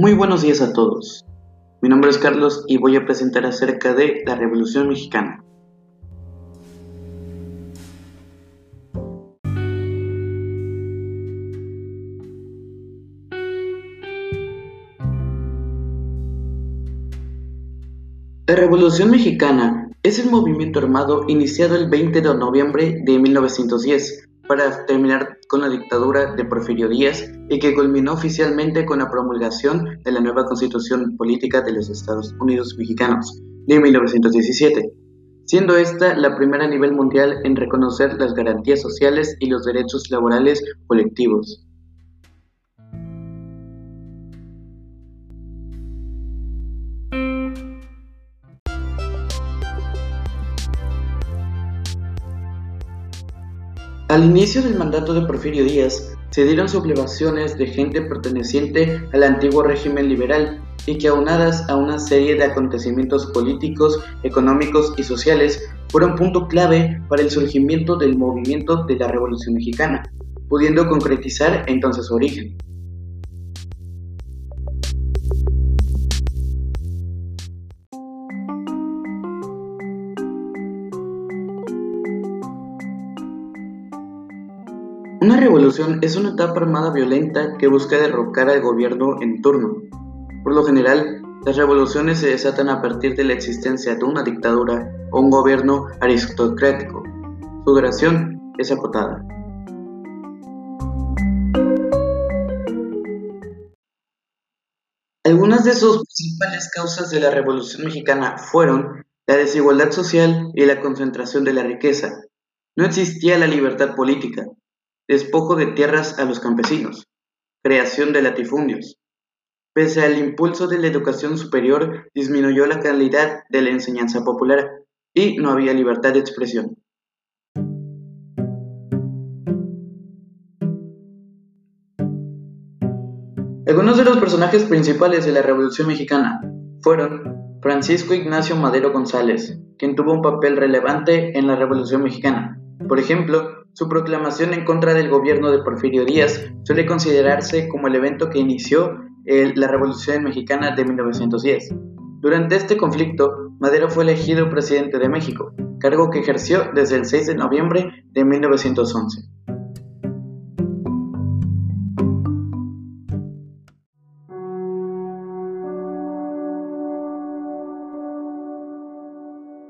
Muy buenos días a todos. Mi nombre es Carlos y voy a presentar acerca de la Revolución Mexicana. La Revolución Mexicana es el movimiento armado iniciado el 20 de noviembre de 1910 para terminar con la dictadura de Porfirio Díaz y que culminó oficialmente con la promulgación de la nueva Constitución Política de los Estados Unidos Mexicanos de 1917, siendo esta la primera a nivel mundial en reconocer las garantías sociales y los derechos laborales colectivos. Al inicio del mandato de Porfirio Díaz, se dieron sublevaciones de gente perteneciente al antiguo régimen liberal y que aunadas a una serie de acontecimientos políticos, económicos y sociales fueron punto clave para el surgimiento del movimiento de la Revolución Mexicana, pudiendo concretizar entonces su origen. Una revolución es una etapa armada violenta que busca derrocar al gobierno en turno. Por lo general, las revoluciones se desatan a partir de la existencia de una dictadura o un gobierno aristocrático. Su duración es acotada. Algunas de sus principales causas de la Revolución Mexicana fueron la desigualdad social y la concentración de la riqueza. No existía la libertad política, despojo de tierras a los campesinos, creación de latifundios. Pese al impulso de la educación superior, disminuyó la calidad de la enseñanza popular y no había libertad de expresión. Algunos de los personajes principales de la Revolución Mexicana fueron Francisco Ignacio Madero González, quien tuvo un papel relevante en la Revolución Mexicana. Por ejemplo, su proclamación en contra del gobierno de Porfirio Díaz suele considerarse como el evento que inició la Revolución Mexicana de 1910. Durante este conflicto, Madero fue elegido presidente de México, cargo que ejerció desde el 6 de noviembre de 1911.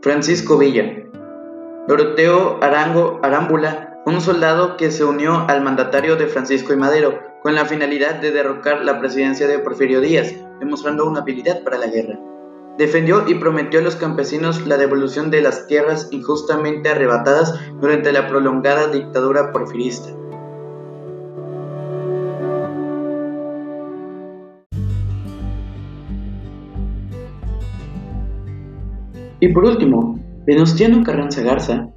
Francisco Villa Doroteo Arango Arámbula un soldado que se unió al mandatario de Francisco y Madero con la finalidad de derrocar la presidencia de Porfirio Díaz, demostrando una habilidad para la guerra. Defendió y prometió a los campesinos la devolución de las tierras injustamente arrebatadas durante la prolongada dictadura porfirista. Y por último, Venustiano Carranza Garza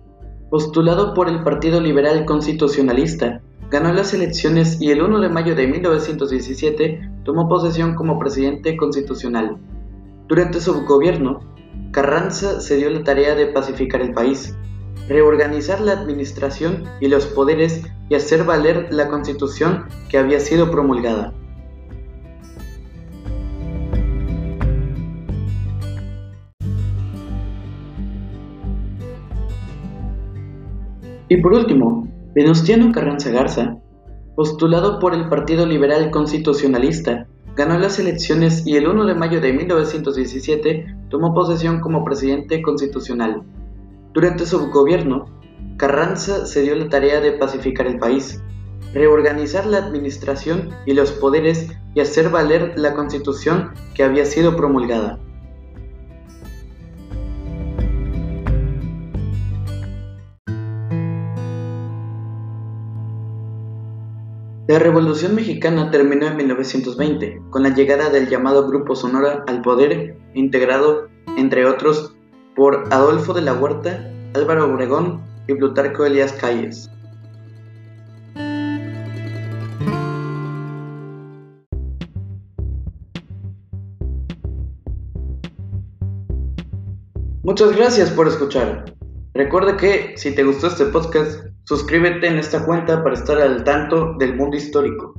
postulado por el Partido Liberal Constitucionalista, ganó las elecciones y el 1 de mayo de 1917 tomó posesión como presidente constitucional. Durante su gobierno, Carranza se dio la tarea de pacificar el país, reorganizar la administración y los poderes y hacer valer la constitución que había sido promulgada. Y por último, Venustiano Carranza Garza, postulado por el Partido Liberal Constitucionalista, ganó las elecciones y el 1 de mayo de 1917 tomó posesión como presidente constitucional. Durante su gobierno, Carranza se dio la tarea de pacificar el país, reorganizar la administración y los poderes y hacer valer la constitución que había sido promulgada. La Revolución Mexicana terminó en 1920, con la llegada del llamado Grupo Sonora al poder, integrado, entre otros, por Adolfo de la Huerta, Álvaro Obregón y Plutarco Elías Calles. Muchas gracias por escuchar. Recuerda que si te gustó este podcast, suscríbete en esta cuenta para estar al tanto del mundo histórico.